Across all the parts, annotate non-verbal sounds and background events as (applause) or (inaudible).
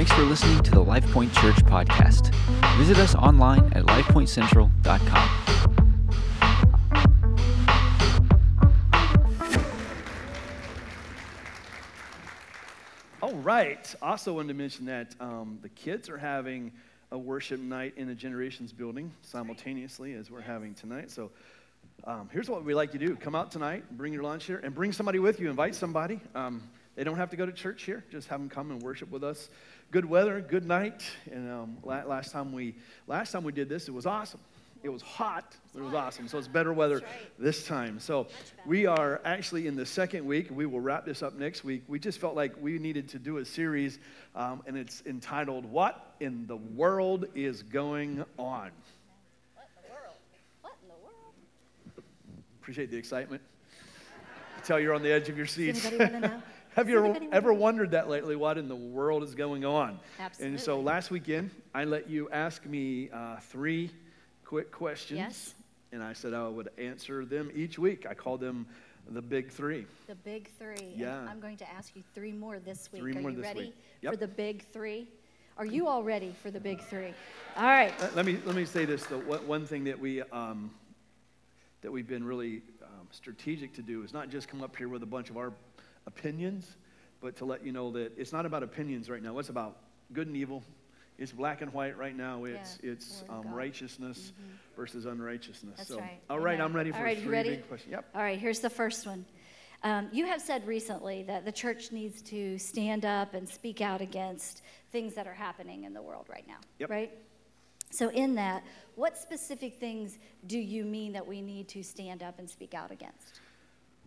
Thanks for listening to the LifePoint Church podcast. Visit us online at lifepointcentral.com. All right. Also wanted to mention that um, the kids are having a worship night in the Generations building simultaneously as we're having tonight. So um, here's what we like you to do: come out tonight, bring your lunch here, and bring somebody with you. Invite somebody. Um, they don't have to go to church here. Just have them come and worship with us. Good weather, good night. And um, last time we last time we did this, it was awesome. It was hot, but it was awesome. So it's better weather right. this time. So we are actually in the second week. We will wrap this up next week. We just felt like we needed to do a series, um, and it's entitled "What in the World Is Going On." What in the world? What in the world? Appreciate the excitement. I tell you're on the edge of your seats. anybody wanna know? (laughs) Have you ever wondered that lately? What in the world is going on? Absolutely. And so last weekend, I let you ask me uh, three quick questions. Yes. And I said I would answer them each week. I called them the big three. The big three. And Yeah. I'm going to ask you three more this week. Three Are more you this ready week. Yep. for the big three? Are you all ready for the big three? All right. Let- me, let me say this, though. One one thing that, we, um, that we've been really um, strategic to do is not just come up here with a bunch of our opinions, but to let you know that it's not about opinions right now. It's about good and evil. It's black and white right now. It's, Yeah, it's um, God. Mm-hmm. versus unrighteousness. That's so, right. All right, Amen. I'm ready for All right, three ready? big questions. Yep. All right, here's the first one. Um, you have said recently that the church needs to stand up and speak out against things that are happening in the world right now, Yep. right? So, in that, what specific things do you mean that we need to stand up and speak out against?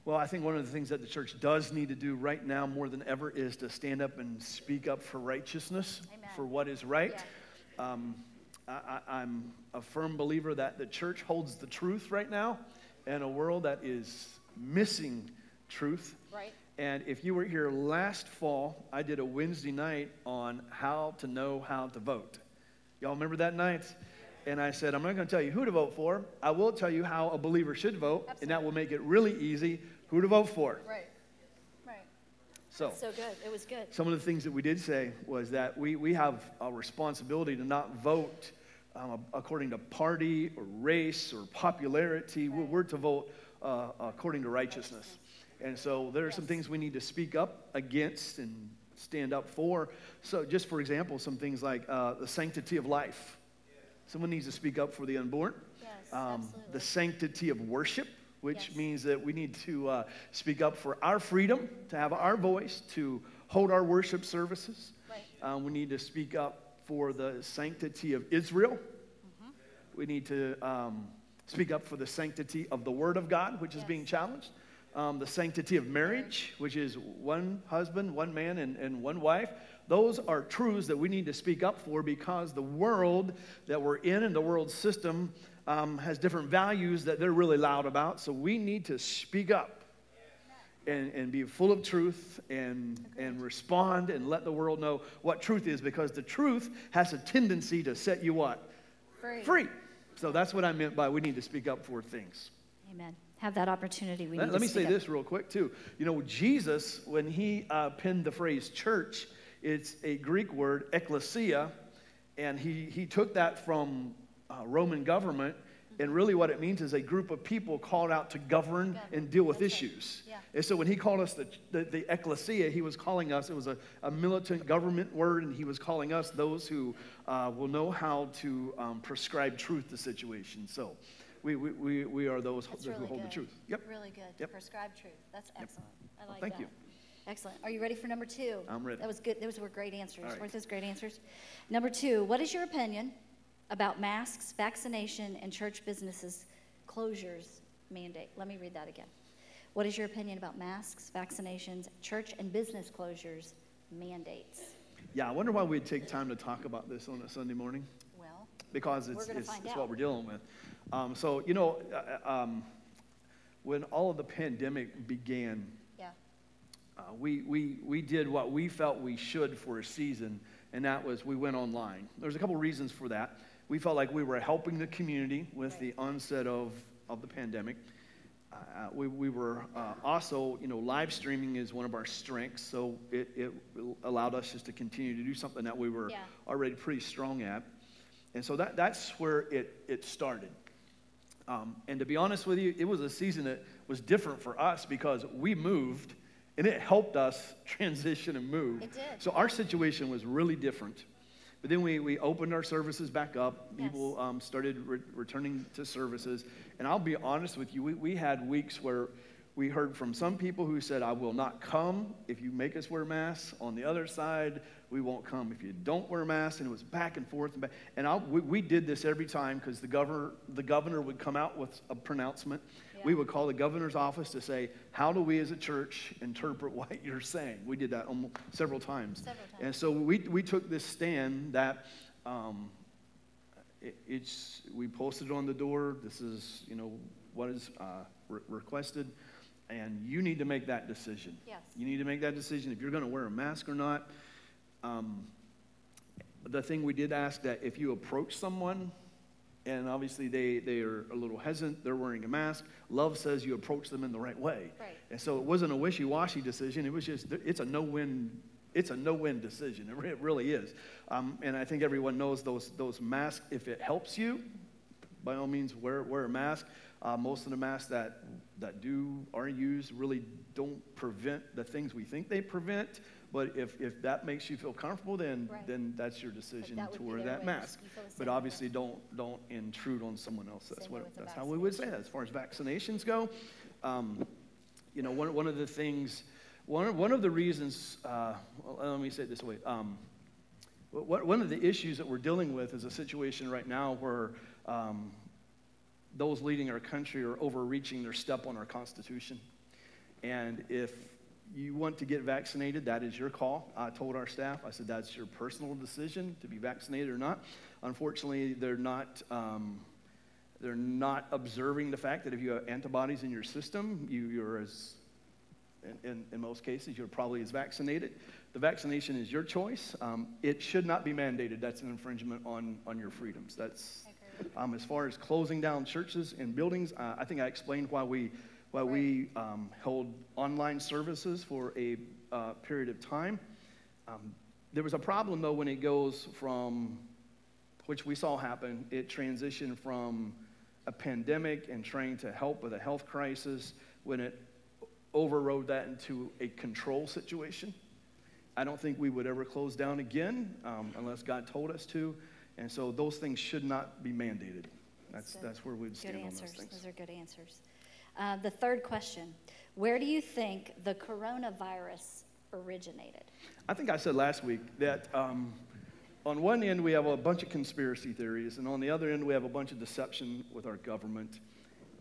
Well, I think one of the things that the church does need to do right now more than ever is to stand up and speak up for righteousness, Amen. for what is right. Um, I, I, I'm a firm believer that the church holds the truth right now in a world that is missing truth. Right. And if you were here last fall, I did a Wednesday night on how to know how to vote. Y'all remember that night? And I said, I'm not going to tell you who to vote for. I will tell you how a believer should vote, and that will make it really easy who to vote for. Right. Right. So, So good. It was good. some of the things that we did say was that we, we have a responsibility to not vote um, according to party or race or popularity. We're, we're to vote uh, according to righteousness. And so there are some things we need to speak up against and stand up for. So, just for example, some things like uh, the sanctity of life. Someone needs to speak up for the unborn. Yes, Um, the sanctity of worship, which Yes. means that we need to uh, speak up for our freedom, to have our voice, to hold our worship services. Right. Um, we need to speak up for the sanctity of Israel. Mm-hmm. We need to um, speak up for the sanctity of the Word of God, which is being challenged. Um, the sanctity of marriage, which is one husband, one man, and, and one wife. Those are truths that we need to speak up for because the world that we're in and the world system um, has different values that they're really loud about. So we need to speak up and, and be full of truth and, and respond and let the world know what truth is because the truth has a tendency to set you what? Free. Free. So that's what I meant by we need to speak up for things. Amen. Have that opportunity. We Let, let me say up. this real quick, too. You know, Jesus, when he uh, penned the phrase church, it's a Greek word, ecclesia, and he, he took that from uh, Roman government, and really what it means is a group of people called out to govern and deal with That's right. issues. Yeah. And so when he called us the, the, the ecclesia, he was calling us, it was a, a militant government word, and he was calling us those who uh, will know how to um, prescribe truth to situations. So we, we, we, we are those That's who really hold good. the truth. Yep. Really good. Yep. Prescribe truth. That's excellent. I like thank that. you. Excellent. Are you ready for number two? I'm ready. That was good. Those were great answers. Right. Weren't those great answers? Number two, what is your opinion about masks, vaccination, and church businesses closures mandate? Let me read that again. What is your opinion about masks, vaccinations, church and business closures mandates? Yeah, I wonder why we'd take time to talk about this on a Sunday morning Well, because it's, it's, it's what we're dealing with. Um, so, you know, uh, um, when all of the pandemic began, yeah. uh, we, we, we did what we felt we should for a season, and that was we went online. There's a couple reasons for that. We felt like we were helping the community with the onset of, of the pandemic. uh, we, we were uh, also, you know, live streaming is one of our strengths, so it, it allowed us just to continue to do something that we were Yeah. already pretty strong at. And so that, that's where it, it started. Um, and to be honest with you, it was a season that was different for us because we moved and it helped us (laughs) transition and move. It did. So our situation was really different. But then we, we opened our services back up. Yes. People um, started re- returning to services. And I'll be honest with you, we, we had weeks where we heard from some people who said, I will not come if you make us wear masks. On the other side, we won't come if you don't wear masks. And it was back and forth. And, back. and I'll, we, we did this every time because the governor, the governor would come out with a pronouncement. We would call the governor's office to say, How do we as a church interpret (laughs) what you're saying? We did that almost several times. Several times. And so we, we took this stand that um, it, it's, we posted on the door, this is, you know, what is uh, re- requested, and you need to make that decision. Yes. You need to make that decision if you're going to wear a mask or not. Um, the thing we did ask that if you approach someone, and obviously they, they are a little hesitant, they're wearing a mask, love says you approach them in the right way. Right. And so it wasn't a wishy-washy decision. It was just, it's a no-win, it's a no-win decision. It re- it really is. Um, and I think everyone knows those, those masks, if it helps you, by all means, wear, wear a mask. Uh, most of the masks that, that do, are used really don't prevent the things we think they prevent. But if, if that makes you feel comfortable, then, Right. then that's your decision that to wear that mask. You feel the same But obviously, don't, don't intrude on someone else. That's, what, that's how we would say it. As far as vaccinations go, um, you know, one, one of the things, one, one of the reasons, uh, well, let me say it this way. Um, one one of the issues that we're dealing with is a situation right now where um, those leading our country are overreaching their step on our Constitution. And if you want to get vaccinated, that is your call. I told our staff, I said, that's your personal decision to be vaccinated or not. Unfortunately, they're not. Um, they're not observing the fact that if you have antibodies in your system, you, you're as, in, in, in most cases, you're probably as vaccinated. The vaccination is your choice. Um, it should not be mandated. That's an infringement on, on your freedoms. That's, um, as far as closing down churches and buildings, uh, I think I explained why we, why we um, held online services for a uh, period of time. Um, there was a problem, though, when it goes from which we saw happen. It transitioned from a pandemic and trying to help with a health crisis when it overrode that into a control situation. I don't think we would ever close down again um, unless God told us to. And so those things should not be mandated. That's, that's where we'd stand on those answers. things. Those are good answers. Uh, the third question Where do you think the coronavirus originated? I think I said last week that um, on one end we have a bunch of conspiracy theories, and on the other end we have a bunch of deception with our government.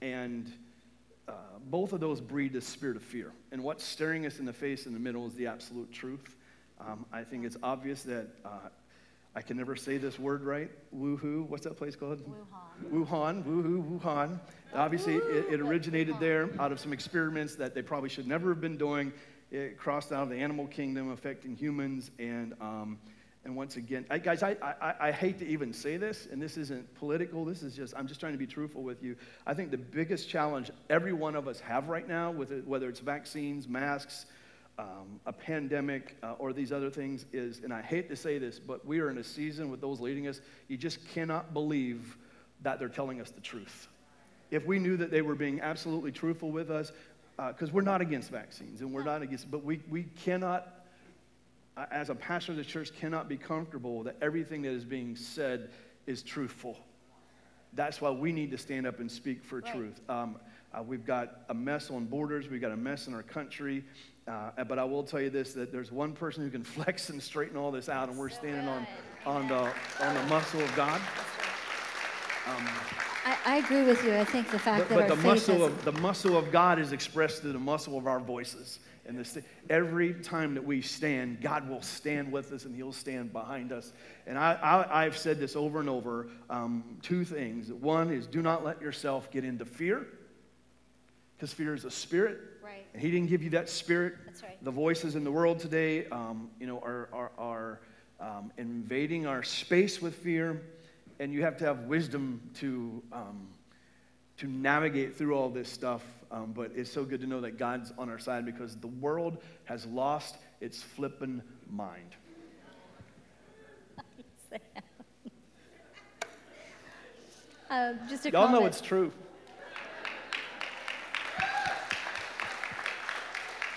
And uh, both of those breed the spirit of fear. And what's staring us in the face in the middle is the absolute truth. Um, I think it's obvious that uh, I can never say this word right. Woohoo. What's that place called? Wuhan. Wuhan, woohoo, Wuhan. Obviously, it, it originated there out of some experiments that they probably should never have been doing. It crossed out of the animal kingdom, affecting humans. And, um, and once again, I, guys, I, I, I hate to even say this, and this isn't political. This is just, I'm just trying to be truthful with you. I think the biggest challenge every one of us have right now, with it, whether it's vaccines, masks, um, a pandemic, uh, or these other things, is, and I hate to say this, but we are in a season with those leading us, you just cannot believe that they're telling us the truth. If we knew that they were being absolutely truthful with us, because we're not against vaccines and we're not against, but we, we cannot, uh, as a pastor of the church, cannot be comfortable that everything that is being said is truthful. That's why we need to stand up and speak for Right. truth. Um, uh, we've got a mess on borders, we've got a mess in our country. Uh, but I will tell you this that there's one person who can (laughs) flex and straighten all this out, and we're standing on, on, the, on the muscle of God. Um, I, I agree with you. I think the fact but, that but our the faith muscle is, of the muscle of God is expressed through the muscle of our voices. And this, every time that we stand, God will stand with us and He'll stand behind us. And I, I, I've said this over and over. Um, two things. One is do not let yourself get into fear, because fear is a spirit. Right. And He didn't give you that spirit. That's right. The voices in the world today, um, you know, are, are, are um, invading our space with fear, and you have to have wisdom to, um, to navigate through all this stuff Um, but it's so good to know that God's on our side because the world has lost its flippin' mind. (laughs) Uh, (laughs) just a Y'all know it's true.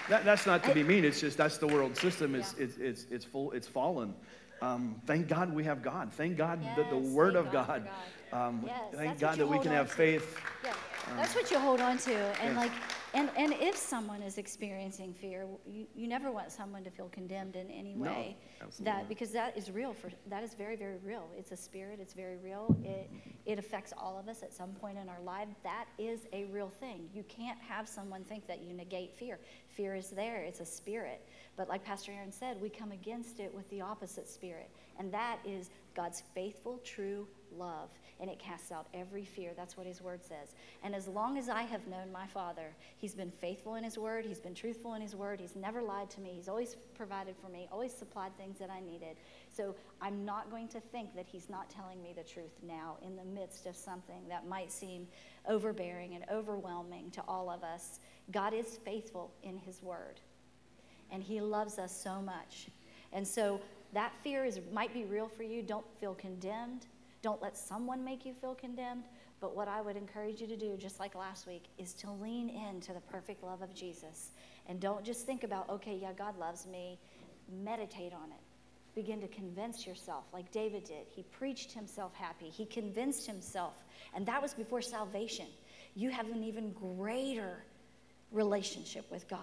That, that's not to be mean. It's just that's the world system. It's, Yeah. it's, it's, it's full. It's fallen. Um, thank God we have God. Thank God that the Word of God God. Um, Yes, thank God that we can have faith. Yeah, that's what you hold on to. And Yeah. like, and, and if someone is experiencing fear, you, you never want someone to feel condemned in any No, way. absolutely That because that is real for that is very very real. It's a spirit. It's very real. It it affects all of us at some point in our life. That is a real thing. You can't have someone think that you negate fear. Fear is there. It's a spirit. But like Pastor Aaron said, we come against it with the opposite spirit, and that is God's faithful, true love, and it casts out every fear. That's what His Word says. And as long as I have known my Father, He's been faithful in His Word, He's been truthful in His Word, He's never lied to me, He's always provided for me, always supplied things that I needed. So I'm not going to think that He's not telling me the truth now in the midst of something that might seem overbearing and overwhelming to all of us. God is faithful in His Word and he loves us so much. And so that fear is might be real for you. Don't feel condemned. Don't let someone make you feel condemned. But what I would encourage you to do, just like last week, is to lean into the perfect love of Jesus. And don't just think about, okay, yeah, God loves me. Meditate on it. Begin to convince yourself, like David did. He preached himself happy, he convinced himself. And that was before salvation. You have an even greater relationship with God.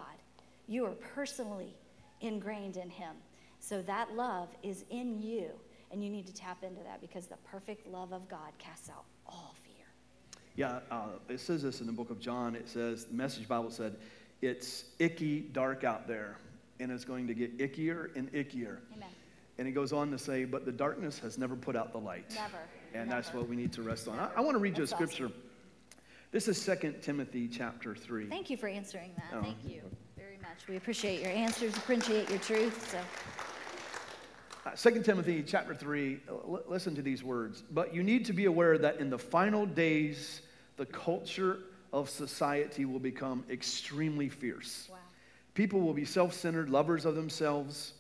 You are personally ingrained in Him. So that love is in you, and you need to tap into that because the perfect love of God casts out all fear. Yeah, uh, it says this in the book of John. It says, the Message Bible said, it's icky dark out there, and it's going to get ickier and ickier. Amen. And it goes on to say, but the darkness has never put out the light. Never, And that's what we need to rest on. I, I want to read you a That's awesome. scripture. This is 2 Timothy chapter 3. Thank you for answering that. Oh. Thank you very much. We appreciate your answers, appreciate your truth. So, Uh, 2 Timothy chapter 3, uh, l- listen to these words. But you need to be aware that in the final days, the culture of society will become extremely fierce. wow. People will be self centered, lovers of themselves,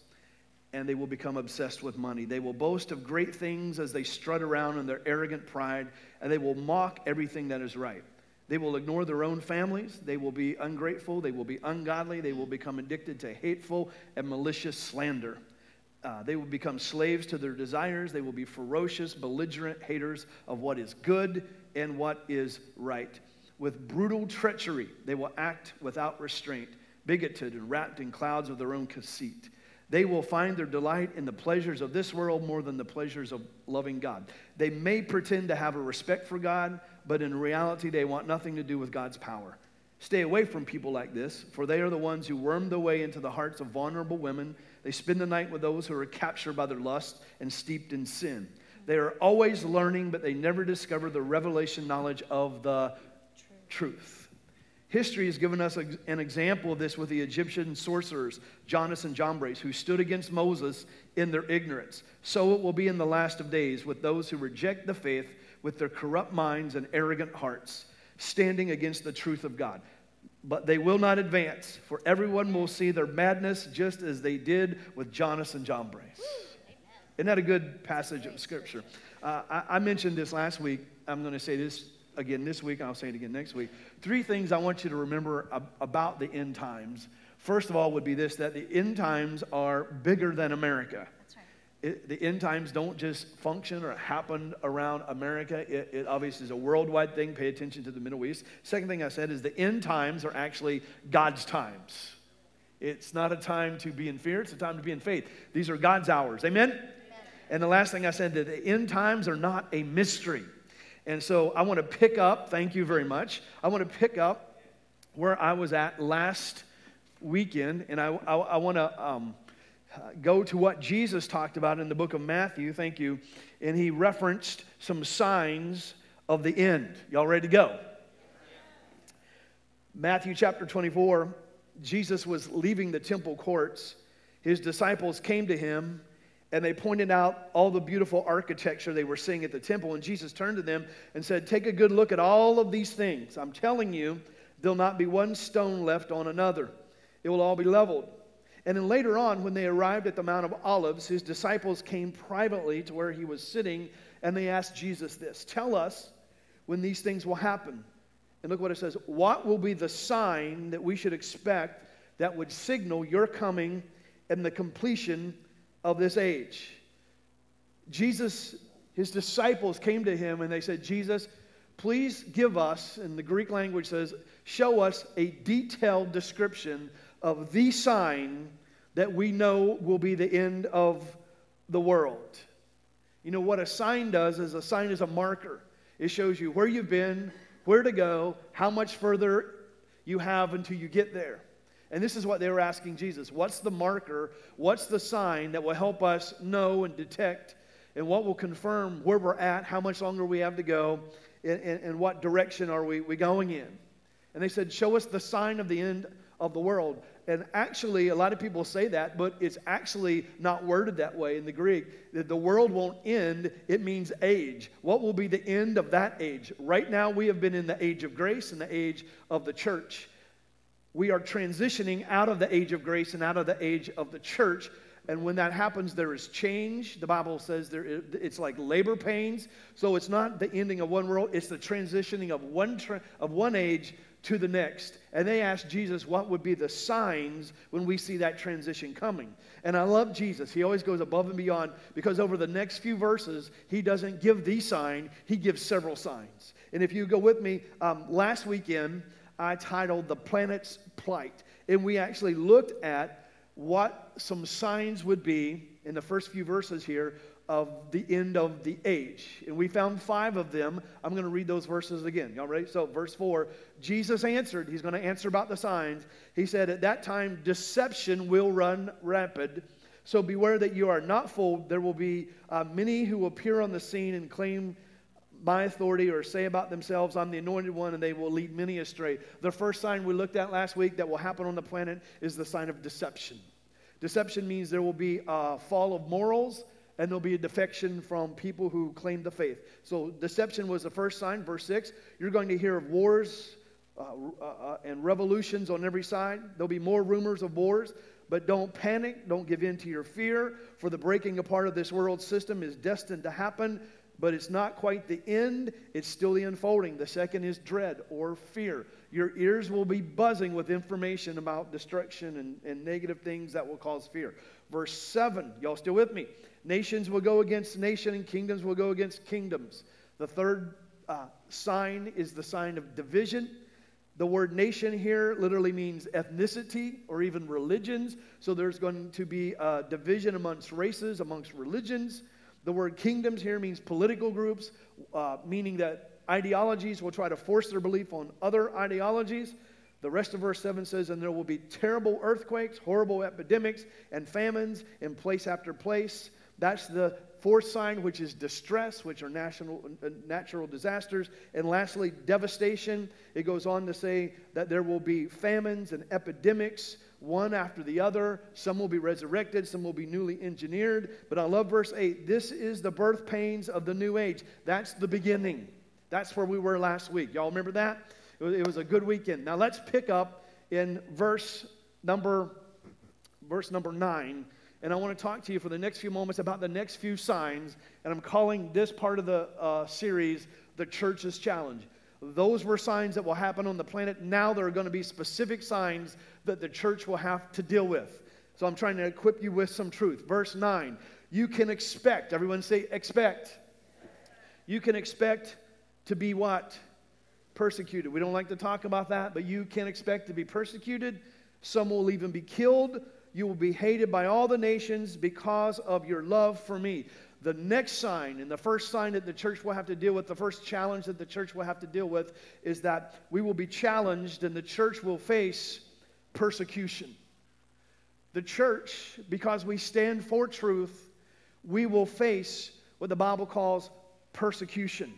and they will become obsessed with money. They will boast of great things as they strut around in their arrogant pride, and they will mock everything that is right. They will ignore their own families. They will be ungrateful. They will be ungodly. They will become addicted to hateful and malicious slander. Uh, they will become slaves to their desires. They will be ferocious, belligerent haters of what is good and what is right. With brutal treachery, they will act without restraint, bigoted and wrapped in clouds of their own conceit. They will find their delight in the pleasures of this world more than the pleasures of loving God. They may pretend to have a respect for God, but in reality, they want nothing to do with God's power. Stay away from people like this, for they are the ones who worm their way into the hearts of vulnerable women. They spend the night with those who are captured by their lust and steeped in sin. They are always learning, but they never discover the revelation knowledge of the truth. History has given us an example of this with the Egyptian sorcerers, Jannes and Jambres, who stood against Moses in their ignorance. So it will be in the last of days with those who reject the faith with their corrupt minds and arrogant hearts, standing against the truth of God. But they will not advance, for everyone will see their madness just as they did with Jannes and Jambres. Isn't that a good passage of scripture? Uh, I, I mentioned this last week. I'm going to say this again this week, and I'll say it again next week. Three things I want you to remember ab- about the end times. First of all, would be this that the end times are bigger than America. It, the end times don't just function or happen around America. It, it obviously is a worldwide thing. Pay attention to the Middle East. Second thing I said is the end times are actually God's times. It's not a time to be in fear, it's a time to be in faith. These are God's hours. Amen? And the last thing I said that the end times are not a mystery. And so I want to pick up, thank you very much. I want to pick up where I was at last weekend, and I, I, I want to um, go to what Jesus talked about in the book of Matthew. Thank you. And he referenced some signs of the end. Y'all ready to go? Matthew chapter 24, Jesus was leaving the temple courts. His disciples came to him and they pointed out all the beautiful architecture they were seeing at the temple. And Jesus turned to them and said, Take a good look at all of these things. I'm telling you, There'll not be one stone left on another, it will all be leveled. And then later on, when they arrived at the Mount of Olives, his disciples came privately to where he was sitting and they asked Jesus this Tell us when these things will happen. And look what it says What will be the sign that we should expect that would signal your coming and the completion of this age? Jesus, his disciples came to him and they said, Jesus, please give us, and the Greek language says, show us a detailed description of the sign that we know will be the end of the world. You know what a sign does is a sign is a marker. It shows you where you've been, where to go, how much further you have until you get there. And this is what they were asking Jesus. What's the marker? What's the sign that will help us know and detect and what will confirm where we're at, how much longer we have to go, and, and, and what direction are we, we going in? And they said, Show us the sign of the end of the world. And actually, a lot of people say that, but it's actually not worded that way in the Greek. That the world won't end, it means age. What will be the end of that age? Right now, we have been in the age of grace and the age of the church. We are transitioning out of the age of grace and out of the age of the church. And when that happens, there is change. The Bible says there, it's like labor pains. So it's not the ending of one world, it's the transitioning of one, tra- of one age to the next. And they asked Jesus what would be the signs when we see that transition coming. And I love Jesus. He always goes above and beyond because over the next few verses, he doesn't give the sign, he gives several signs. And if you go with me, um, last weekend, I titled The Planet's Plight. And we actually looked at what some signs would be in the first few verses here of the end of the age. And we found five of them. I'm going to read those verses again. Y'all ready? So, verse 4 Jesus answered, He's going to answer about the signs. He said, At that time, deception will run rapid. So beware that you are not fooled. There will be uh, many who appear on the scene and claim my authority or say about themselves, I'm the anointed one, and they will lead many astray. The first sign we looked at last week that will happen on the planet is the sign of deception. Deception means there will be a fall of morals and there'll be a defection from people who claim the faith. So, deception was the first sign. Verse 6 you're going to hear of wars uh, uh, uh, and revolutions on every side. There'll be more rumors of wars. But don't panic, don't give in to your fear, for the breaking apart of this world system is destined to happen, but it's not quite the end, it's still the unfolding. The second is dread or fear. Your ears will be buzzing with information about destruction and, and negative things that will cause fear. Verse 7, y'all still with me? Nations will go against nation and kingdoms will go against kingdoms. The third uh, sign is the sign of division. The word nation here literally means ethnicity or even religions. So there's going to be a division amongst races, amongst religions. The word kingdoms here means political groups, uh, meaning that ideologies will try to force their belief on other ideologies. The rest of verse 7 says, And there will be terrible earthquakes, horrible epidemics, and famines in place after place. That's the fourth sign, which is distress, which are national, uh, natural disasters. And lastly, devastation. It goes on to say that there will be famines and epidemics, one after the other. Some will be resurrected, some will be newly engineered. But I love verse 8. This is the birth pains of the new age. That's the beginning. That's where we were last week. Y'all remember that? It was, a good weekend. Now let's pick up in verse number verse number 9 and I want to talk to you for the next few moments about the next few signs. And I'm calling this part of the uh, series the Church's Challenge. Those were signs that will happen on the planet. Now there are going to be specific signs that the church will have to deal with. So I'm trying to equip you with some truth. Verse 9 you can expect, everyone say, expect. You can expect to be what? Persecuted. We don't like to talk about that, but you can expect to be persecuted. Some will even be killed. You will be hated by all the nations because of your love for me. The next sign, and the first sign that the church will have to deal with, the first challenge that the church will have to deal with, is that we will be challenged and the church will face persecution. The church, because we stand for truth, we will face what the Bible calls persecution.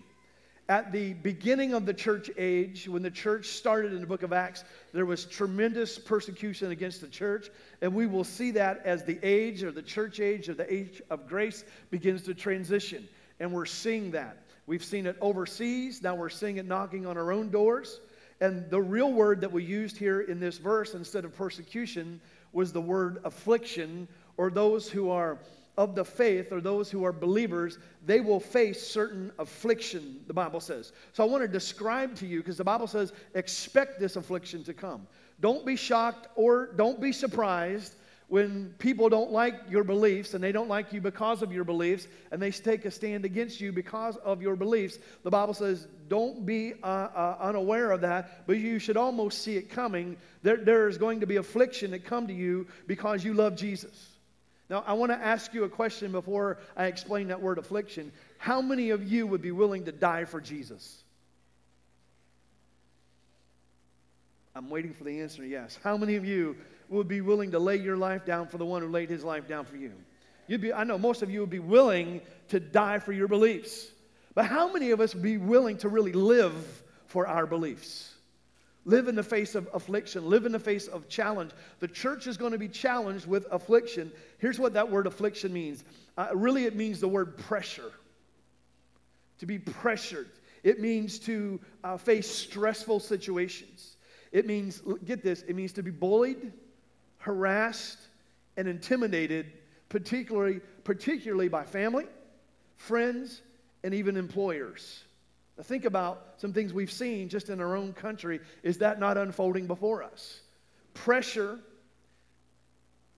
At the beginning of the church age, when the church started in the book of Acts, there was tremendous persecution against the church. And we will see that as the age or the church age or the age of grace begins to transition. And we're seeing that. We've seen it overseas. Now we're seeing it knocking on our own doors. And the real word that we used here in this verse instead of persecution was the word affliction, or those who are of the faith or those who are believers, they will face certain affliction, the Bible says. So I want to describe to you, because the Bible says, expect this affliction to come. Don't be shocked or don't be surprised when people don't like your beliefs and they don't like you because of your beliefs and they take a stand against you because of your beliefs. The Bible says, don't be uh, uh, unaware of that, but you should almost see it coming. There, there is going to be affliction that come to you because you love Jesus. Now, I want to ask you a question before I explain that word affliction. How many of you would be willing to die for Jesus? I'm waiting for the answer yes. How many of you would be willing to lay your life down for the one who laid his life down for you? You'd be, I know most of you would be willing to die for your beliefs. But how many of us would be willing to really live for our beliefs? Live in the face of affliction, live in the face of challenge. The church is going to be challenged with affliction. Here's what that word affliction means uh, really, it means the word pressure. To be pressured, it means to uh, face stressful situations. It means, get this, it means to be bullied, harassed, and intimidated, particularly, particularly by family, friends, and even employers. Now, think about some things we've seen just in our own country. Is that not unfolding before us? Pressure,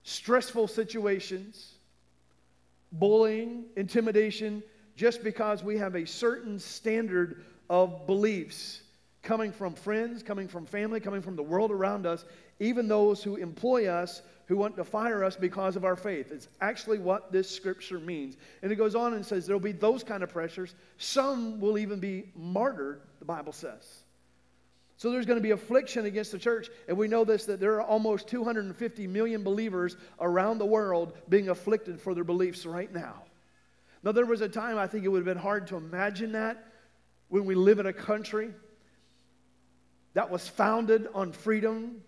stressful situations, bullying, intimidation, just because we have a certain standard of beliefs coming from friends, coming from family, coming from the world around us, even those who employ us who want to fire us because of our faith. It's actually what this scripture means. And it goes on and says there'll be those kind of pressures. Some will even be martyred, the Bible says. So there's going to be affliction against the church. And we know this that there are almost 250 million believers around the world being afflicted for their beliefs right now. Now, there was a time I think it would have been hard to imagine that when we live in a country that was founded on freedom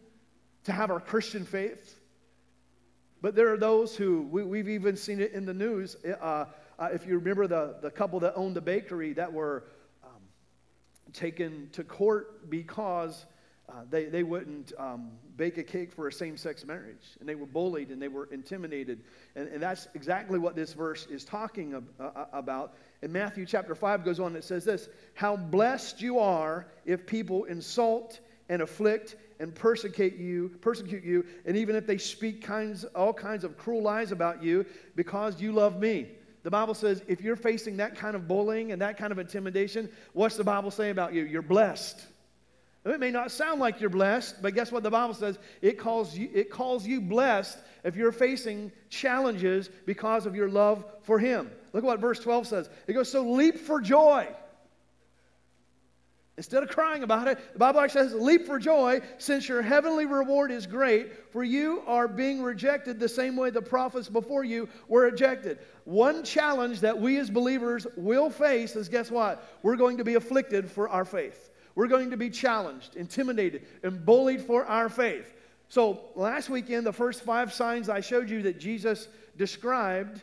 to have our Christian faith. But there are those who, we, have even seen it in the news. Uh, uh, if you remember the, the couple that owned the bakery that were um, taken to court because uh, they, they wouldn't um, bake a cake for a same sex marriage. And they were bullied and they were intimidated. And, and that's exactly what this verse is talking ab- uh, uh, about. And Matthew chapter 5 goes on, it says this How blessed you are if people insult and afflict and persecute you, persecute you, and even if they speak kinds, all kinds of cruel lies about you because you love me. The Bible says if you're facing that kind of bullying and that kind of intimidation, what's the Bible say about you? You're blessed. It may not sound like you're blessed, but guess what the Bible says? It calls you, it calls you blessed if you're facing challenges because of your love for Him. Look what verse 12 says. It goes, So leap for joy. Instead of crying about it, the Bible actually says, Leap for joy, since your heavenly reward is great, for you are being rejected the same way the prophets before you were rejected. One challenge that we as believers will face is guess what? We're going to be afflicted for our faith. We're going to be challenged, intimidated, and bullied for our faith. So, last weekend, the first five signs I showed you that Jesus described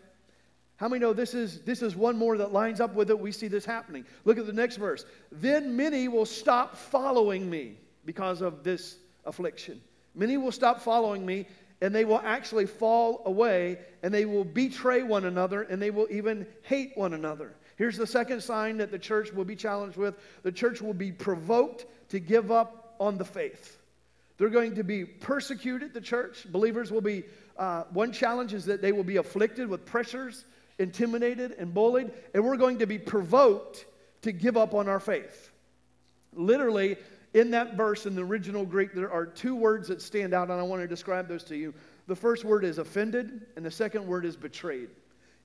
how many know this is, this is one more that lines up with it? We see this happening. Look at the next verse. Then many will stop following me because of this affliction. Many will stop following me, and they will actually fall away, and they will betray one another, and they will even hate one another. Here's the second sign that the church will be challenged with the church will be provoked to give up on the faith. They're going to be persecuted, the church. Believers will be, uh, one challenge is that they will be afflicted with pressures intimidated and bullied, and we're going to be provoked to give up on our faith. Literally, in that verse in the original Greek, there are two words that stand out, and I want to describe those to you. The first word is offended, and the second word is betrayed.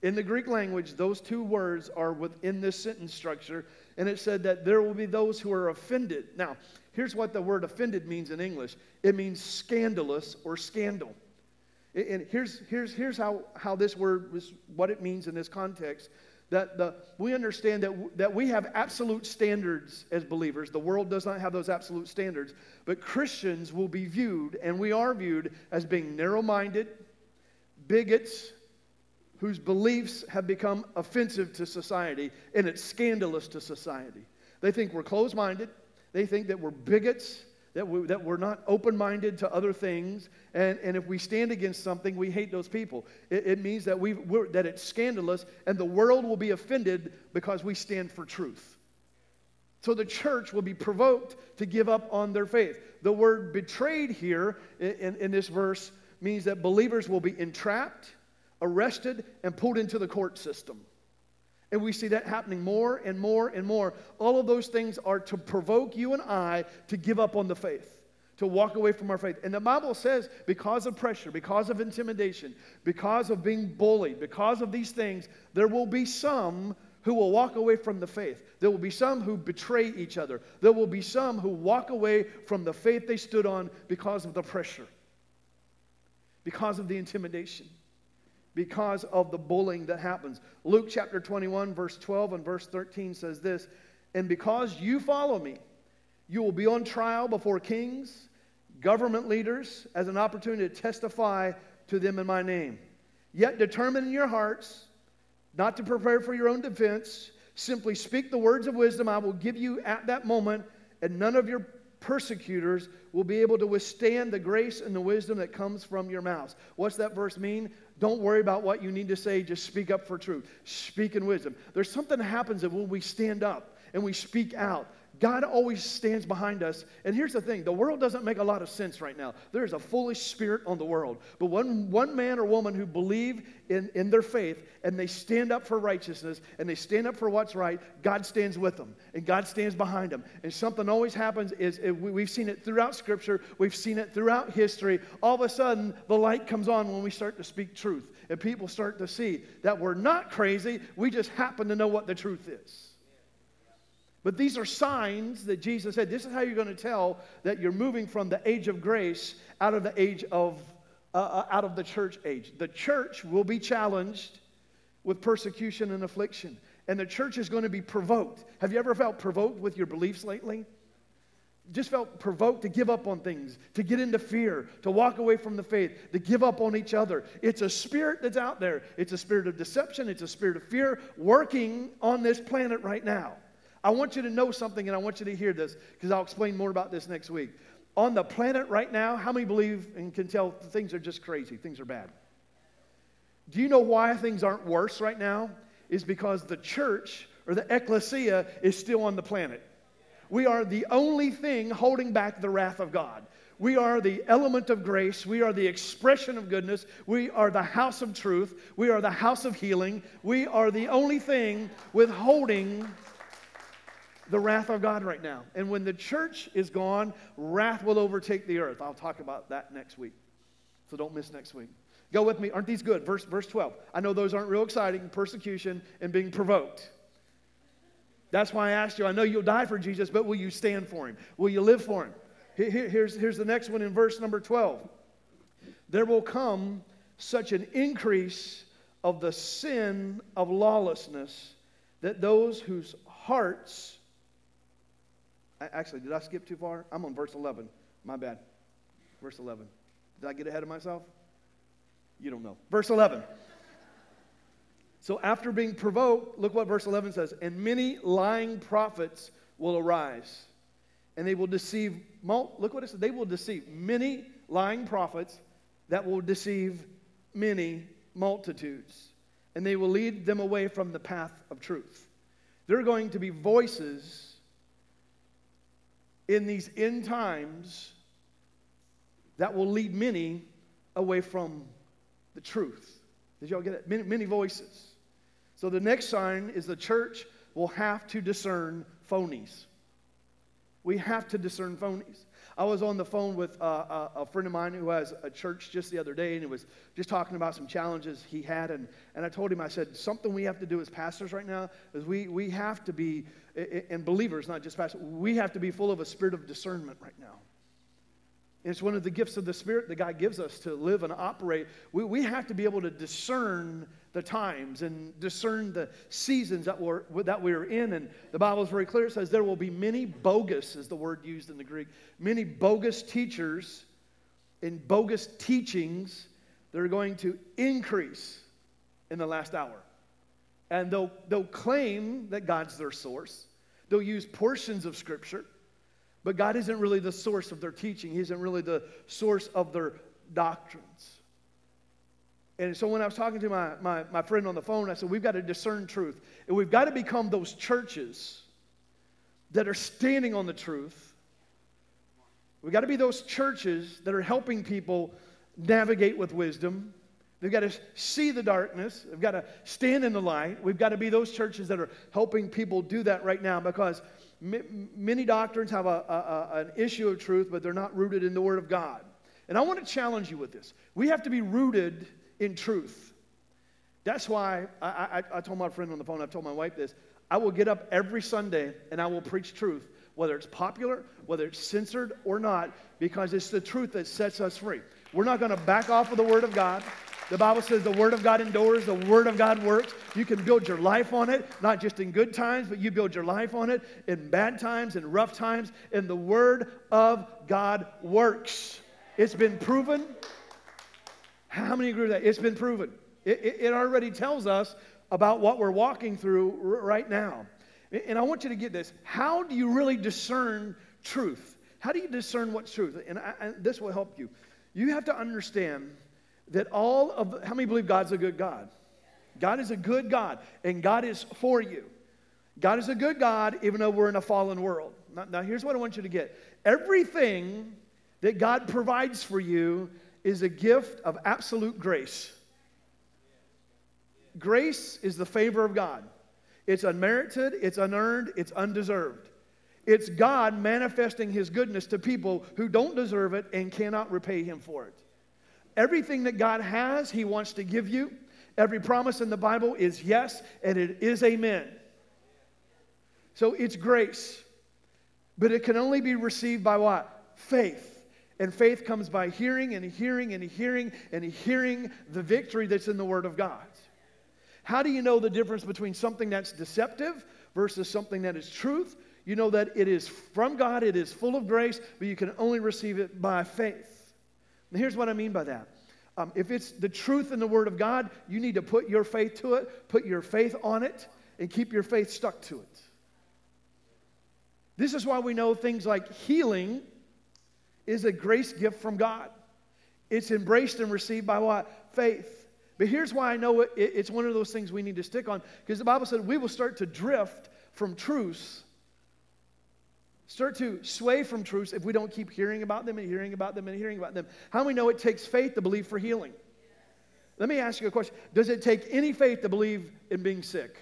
In the Greek language, those two words are within this sentence structure, and it said that there will be those who are offended. Now, here's what the word offended means in English it means scandalous or scandal. And here's, here's, here's how, how this word was, what it means in this context. That the, we understand that, that we have absolute standards as believers. The world does not have those absolute standards. But Christians will be viewed, and we are viewed, as being narrow minded, bigots, whose beliefs have become offensive to society, and it's scandalous to society. They think we're closed minded, They think that we're bigots, that, we, that we're not open minded to other things. And, and if we stand against something, we hate those people. It, it means that, we that it's scandalous and the world will be offended because we stand for truth. So the church will be provoked to give up on their faith. The word betrayed here in, in this verse means that believers will be entrapped, arrested, and pulled into the court system. And we see that happening more and more and more. All of those things are to provoke you and I to give up on the faith, to walk away from our faith. And the Bible says because of pressure, because of intimidation, because of being bullied, because of these things, there will be some who will walk away from the faith. There will be some who betray each other. There will be some who walk away from the faith they stood on because of the pressure, because of the intimidation because of the bullying that happens. Luke chapter 21, verse 12 and verse 13 says this And because you follow me, you will be on trial before kings, government leaders, as an opportunity to testify to them in my name. Yet determine in your hearts not to prepare for your own defense. Simply speak the words of wisdom I will give you at that moment, and none of your persecutors will be able to withstand the grace and the wisdom that comes from your mouths. What's that verse mean? Don't worry about what you need to say, just speak up for truth. Speak in wisdom. There's something that happens that when we stand up and we speak out, God always stands behind us. And here's the thing the world doesn't make a lot of sense right now. There's a foolish spirit on the world. But one, one man or woman who believe in, in their faith and they stand up for righteousness and they stand up for what's right, God stands with them and God stands behind them. And something always happens is we've seen it throughout Scripture, we've seen it throughout history. All of a sudden, the light comes on when we start to speak truth and people start to see that we're not crazy, we just happen to know what the truth is. But these are signs that Jesus said, this is how you're going to tell that you're moving from the age of grace out of the age of, uh, uh, out of the church age. The church will be challenged with persecution and affliction. And the church is going to be provoked. Have you ever felt provoked with your beliefs lately? Just felt provoked to give up on things, to get into fear, to walk away from the faith, to give up on each other. It's a spirit that's out there. It's a spirit of deception, it's a spirit of fear working on this planet right now. I want you to know something and I want you to hear this because I'll explain more about this next week. On the planet right now, how many believe and can tell things are just crazy, things are bad? Do you know why things aren't worse right now? Is because the church or the ecclesia is still on the planet. We are the only thing holding back the wrath of God. We are the element of grace. We are the expression of goodness. We are the house of truth. We are the house of healing. We are the only thing withholding the wrath of God right now. And when the church is gone, wrath will overtake the earth. I'll talk about that next week. So don't miss next week. Go with me. Aren't these good? Verse, verse 12. I know those aren't real exciting persecution and being provoked. That's why I asked you. I know you'll die for Jesus, but will you stand for him? Will you live for him? Here, here's, here's the next one in verse number 12. There will come such an increase of the sin of lawlessness that those whose hearts Actually, did I skip too far? I'm on verse 11. My bad. Verse 11. Did I get ahead of myself? You don't know. Verse 11. So after being provoked, look what verse 11 says. And many lying prophets will arise, and they will deceive. Look what it says. They will deceive many lying prophets that will deceive many multitudes, and they will lead them away from the path of truth. There are going to be voices in these end times that will lead many away from the truth. Did y'all get it? Many, many voices. So the next sign is the church will have to discern phonies. We have to discern phonies. I was on the phone with uh, a, friend of mine who has a church just the other day, and he was just talking about some challenges he had. And, and I told him, I said, something we have to do as pastors right now is we, we have to be, and believers, not just pastors, we have to be full of a spirit of discernment right now. And it's one of the gifts of the Spirit that God gives us to live and operate. We, we have to be able to discern the times and discern the seasons that we're, that we're in. And the Bible is very clear. It says there will be many bogus, is the word used in the Greek, many bogus teachers and bogus teachings that are going to increase in the last hour. And they'll, they'll claim that God's their source. They'll use portions of Scripture. but God isn't really the source of their teaching. He isn't really the source of their doctrines. And so when I was talking to my, my, my friend on the phone, I said, We've got to discern truth. And we've got to become those churches that are standing on the truth. We've got to be those churches that are helping people navigate with wisdom. They've got to see the darkness. They've got to stand in the light. We've got to be those churches that are helping people do that right now because many doctrines have a, a, an issue of truth, but they're not rooted in the Word of God. And I want to challenge you with this. We have to be rooted in truth. That's why I, I, I told my friend on the phone, I've told my wife this. I will get up every Sunday and I will preach truth, whether it's popular, whether it's censored or not, because it's the truth that sets us free. We're not going to back off of the Word of God. The Bible says the Word of God endures, the Word of God works. You can build your life on it, not just in good times, but you build your life on it in bad times, in rough times, and the Word of God works. It's been proven. How many agree with that? It's been proven. It, it, it already tells us about what we're walking through r- right now. And I want you to get this. How do you really discern truth? How do you discern what's truth? And I, I, this will help you. You have to understand that all of how many believe God's a good God? God is a good God, and God is for you. God is a good God, even though we're in a fallen world. Now, now here's what I want you to get everything that God provides for you is a gift of absolute grace. Grace is the favor of God. It's unmerited, it's unearned, it's undeserved. It's God manifesting His goodness to people who don't deserve it and cannot repay Him for it. Everything that God has, He wants to give you. Every promise in the Bible is yes, and it is amen. So it's grace. But it can only be received by what? Faith. And faith comes by hearing and hearing and hearing and hearing the victory that's in the Word of God. How do you know the difference between something that's deceptive versus something that is truth? You know that it is from God, it is full of grace, but you can only receive it by faith. And here's what I mean by that. Um, if it's the truth in the Word of God, you need to put your faith to it, put your faith on it, and keep your faith stuck to it. This is why we know things like healing is a grace gift from God. It's embraced and received by what? Faith. But here's why I know it, it's one of those things we need to stick on because the Bible said we will start to drift from truths, start to sway from truths if we don't keep hearing about them and hearing about them and hearing about them. How we know it takes faith to believe for healing? Let me ask you a question Does it take any faith to believe in being sick?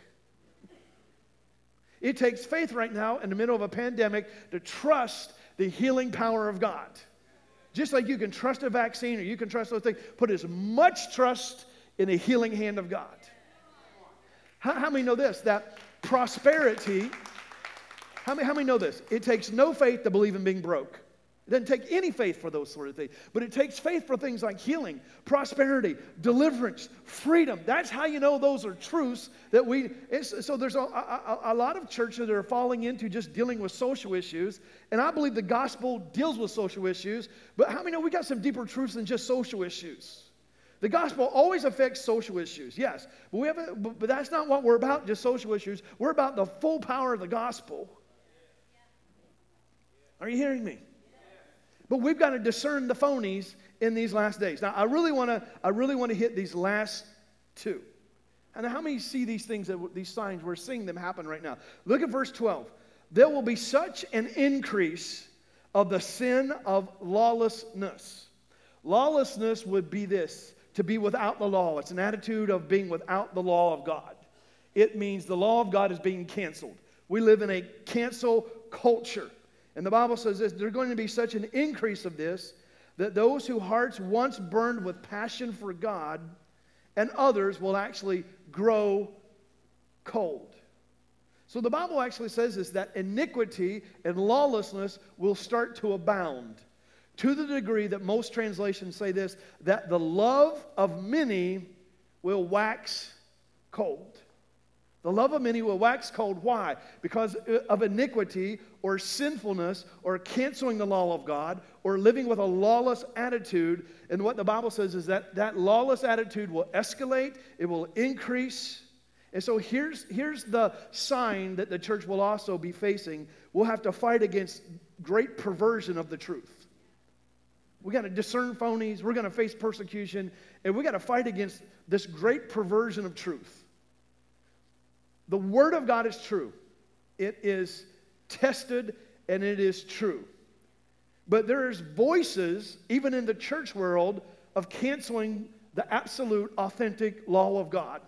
It takes faith right now in the middle of a pandemic to trust the healing power of God. Just like you can trust a vaccine or you can trust those things, put as much trust in the healing hand of God. How, how many know this? That prosperity, how many, how many know this? It takes no faith to believe in being broke. It doesn't take any faith for those sort of things, but it takes faith for things like healing, prosperity, deliverance, freedom. That's how you know those are truths that we. so there's a, a, a, lot of churches that are falling into just dealing with social issues, and I believe the gospel deals with social issues. But how many know we got some deeper truths than just social issues? The gospel always affects social issues, yes, but we have. A, but that's not what we're about. Just social issues. We're about the full power of the gospel. Are you hearing me? But we've got to discern the phonies in these last days. Now, I really want to I really want to hit these last two. And how many see these things, that, these signs? We're seeing them happen right now. Look at verse 12. There will be such an increase of the sin of lawlessness. Lawlessness would be this to be without the law. It's an attitude of being without the law of God. It means the law of God is being canceled. We live in a cancel culture. And the Bible says this there's going to be such an increase of this that those whose hearts once burned with passion for God and others will actually grow cold. So the Bible actually says this that iniquity and lawlessness will start to abound to the degree that most translations say this that the love of many will wax cold. The love of many will wax cold. Why? Because of iniquity or sinfulness or canceling the law of God or living with a lawless attitude. And what the Bible says is that that lawless attitude will escalate, it will increase. And so here's, here's the sign that the church will also be facing. We'll have to fight against great perversion of the truth. We got to discern phonies, we're going to face persecution, and we got to fight against this great perversion of truth. The Word of God is true, it is tested and it is true. But there's voices, even in the church world, of canceling the absolute, authentic law of God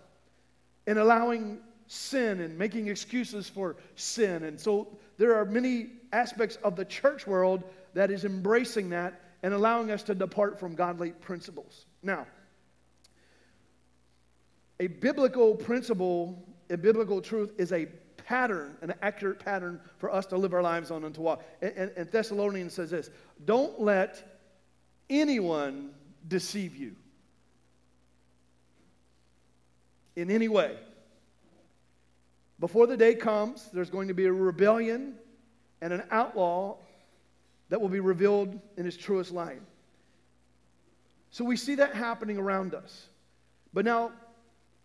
and allowing sin and making excuses for sin. And so there are many aspects of the church world that is embracing that and allowing us to depart from godly principles. Now, a biblical principle, a biblical truth is a pattern, an accurate pattern for us to live our lives on and to walk. And, and, and Thessalonians says this don't let anyone deceive you in any way. Before the day comes, there's going to be a rebellion and an outlaw that will be revealed in his truest light. So we see that happening around us. But now,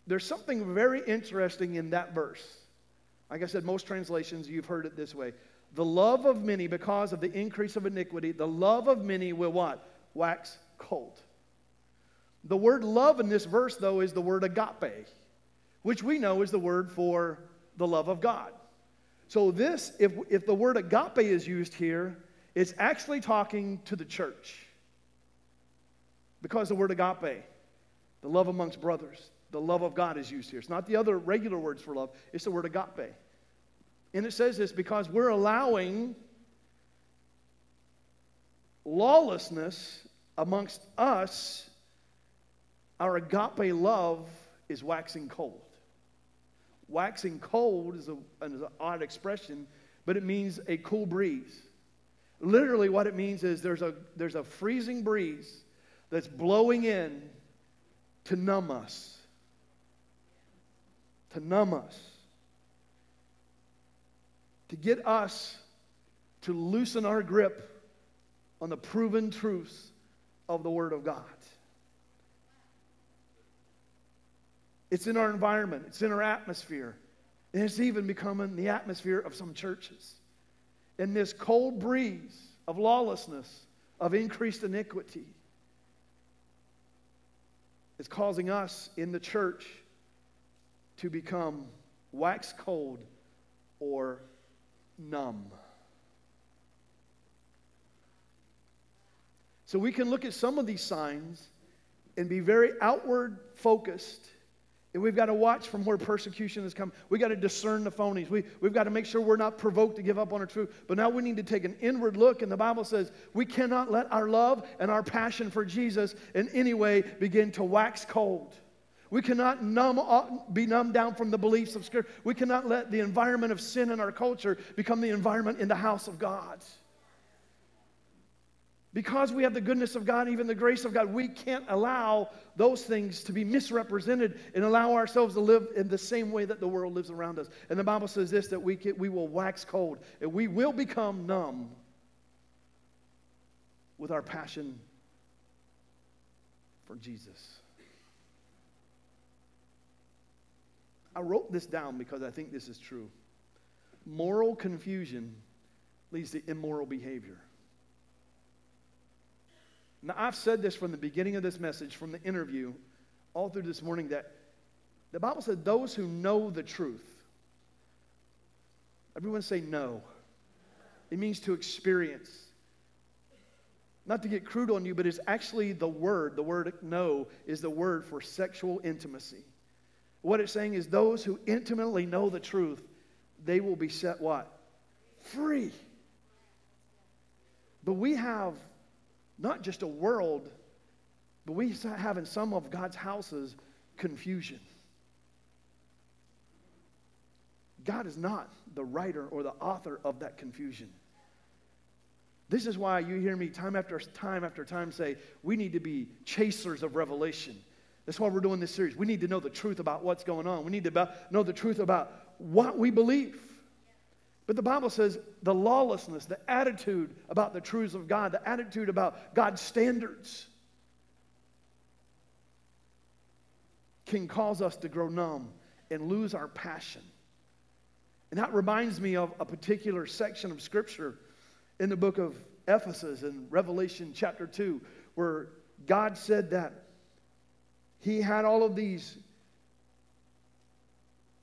there's something very interesting in that verse. Like I said, most translations, you've heard it this way. The love of many, because of the increase of iniquity, the love of many will what? Wax cold. The word love in this verse, though, is the word agape, which we know is the word for the love of God. So, this, if, if the word agape is used here, it's actually talking to the church. Because the word agape, the love amongst brothers, the love of God is used here. It's not the other regular words for love, it's the word agape. And it says this because we're allowing lawlessness amongst us, our agape love is waxing cold. Waxing cold is, a, an odd expression, but it means a cool breeze. Literally, what it means is there's a, there's a freezing breeze that's blowing in to numb us. To numb us. To get us to loosen our grip on the proven truths of the Word of God. It's in our environment, it's in our atmosphere, and it's even becoming the atmosphere of some churches. In this cold breeze of lawlessness, of increased iniquity, it's causing us in the church to become wax cold or numb. So we can look at some of these signs and be very outward focused and we've got to watch from where persecution has come. We've got to discern the phonies. We, we've got to make sure we're not provoked to give up on our truth. But now we need to take an inward look. And the Bible says we cannot let our love and our passion for Jesus in any way begin to wax cold. We cannot numb, uh, be numbed down from the beliefs of Scripture. We cannot let the environment of sin in our culture become the environment in the house of God. Because we have the goodness of God, even the grace of God, we can't allow those things to be misrepresented and allow ourselves to live in the same way that the world lives around us. And the Bible says this that we, can, we will wax cold and we will become numb with our passion for Jesus. I wrote this down because I think this is true. Moral confusion leads to immoral behavior. Now, I've said this from the beginning of this message, from the interview, all through this morning, that the Bible said those who know the truth. Everyone say know. It means to experience. Not to get crude on you, but it's actually the word. The word know is the word for sexual intimacy. What it's saying is those who intimately know the truth, they will be set what? Free. But we have not just a world, but we have in some of God's houses confusion. God is not the writer or the author of that confusion. This is why you hear me time after time after time say, we need to be chasers of revelation. That's why we're doing this series. We need to know the truth about what's going on. We need to know the truth about what we believe. But the Bible says the lawlessness, the attitude about the truths of God, the attitude about God's standards can cause us to grow numb and lose our passion. And that reminds me of a particular section of Scripture in the book of Ephesus in Revelation chapter 2, where God said that He had all of these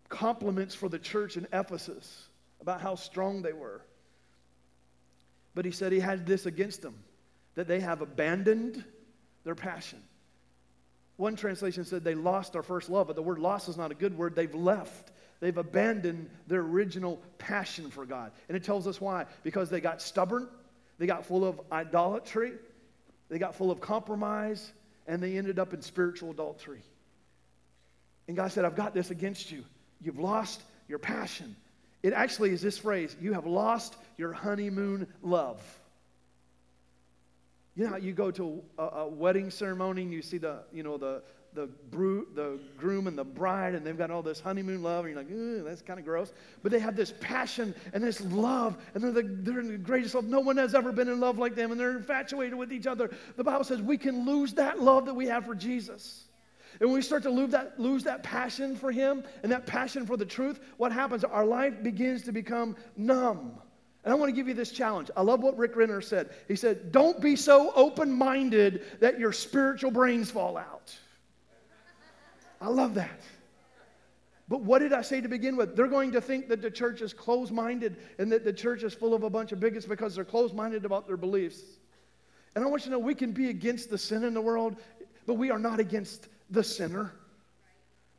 compliments for the church in Ephesus about how strong they were. But He said He had this against them that they have abandoned their passion. One translation said they lost their first love, but the word lost is not a good word. They've left. They've abandoned their original passion for God. And it tells us why. Because they got stubborn, they got full of idolatry, they got full of compromise, and they ended up in spiritual adultery. And God said, I've got this against you. You've lost your passion. It actually is this phrase you have lost your honeymoon love. You know how you go to a, a, wedding ceremony and you see the, you know, the, the, the groom and the bride and they've got all this honeymoon love and you're like, that's kind of gross. But they have this passion and this love and they're, the, they're in the greatest love. No one has ever been in love like them and they're infatuated with each other. The Bible says we can lose that love that we have for Jesus. And when we start to lose that, lose that passion for Him and that passion for the truth, what happens? Our life begins to become numb. And I want to give you this challenge. I love what Rick Renner said. He said, Don't be so open minded that your spiritual brains fall out. I love that. But what did I say to begin with? They're going to think that the church is closed minded and that the church is full of a bunch of bigots because they're closed minded about their beliefs. And I want you to know we can be against the sin in the world, but we are not against the sinner.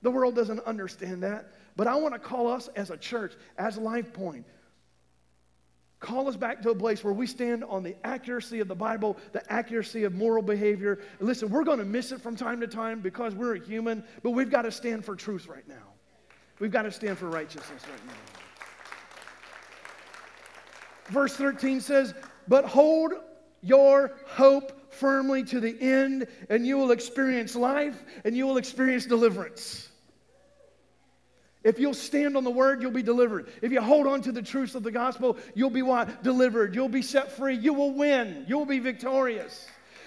The world doesn't understand that. But I want to call us as a church, as Life Point, Call us back to a place where we stand on the accuracy of the Bible, the accuracy of moral behavior. Listen, we're going to miss it from time to time because we're a human, but we've got to stand for truth right now. We've got to stand for righteousness right now. Verse 13 says, But hold your hope firmly to the end, and you will experience life and you will experience deliverance. If you'll stand on the word, you'll be delivered. If you hold on to the truths of the gospel, you'll be what? Delivered. You'll be set free. You will win. You'll be victorious.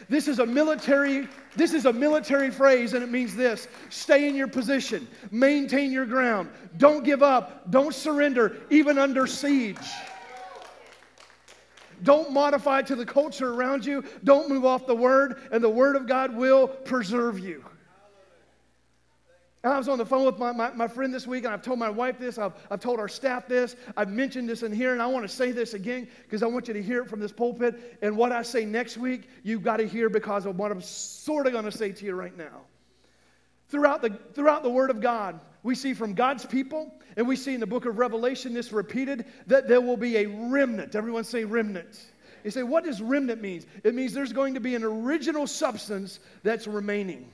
This is a military this is a military phrase and it means this. Stay in your position. Maintain your ground. Don't give up. Don't surrender even under siege. Don't modify to the culture around you. Don't move off the word and the word of God will preserve you. And I was on the phone with my, my, my, friend this week, and I've told my wife this, I've, I've told our staff this, I've mentioned this in here, and I want to say this again because I want you to hear it from this pulpit. And what I say next week, you've got to hear because of what I'm sort of going to say to you right now. Throughout the, throughout the Word of God, we see from God's people, and we see in the book of Revelation this repeated, that there will be a remnant. Everyone say remnant. You say, what does remnant mean? It means there's going to be an original substance that's remaining.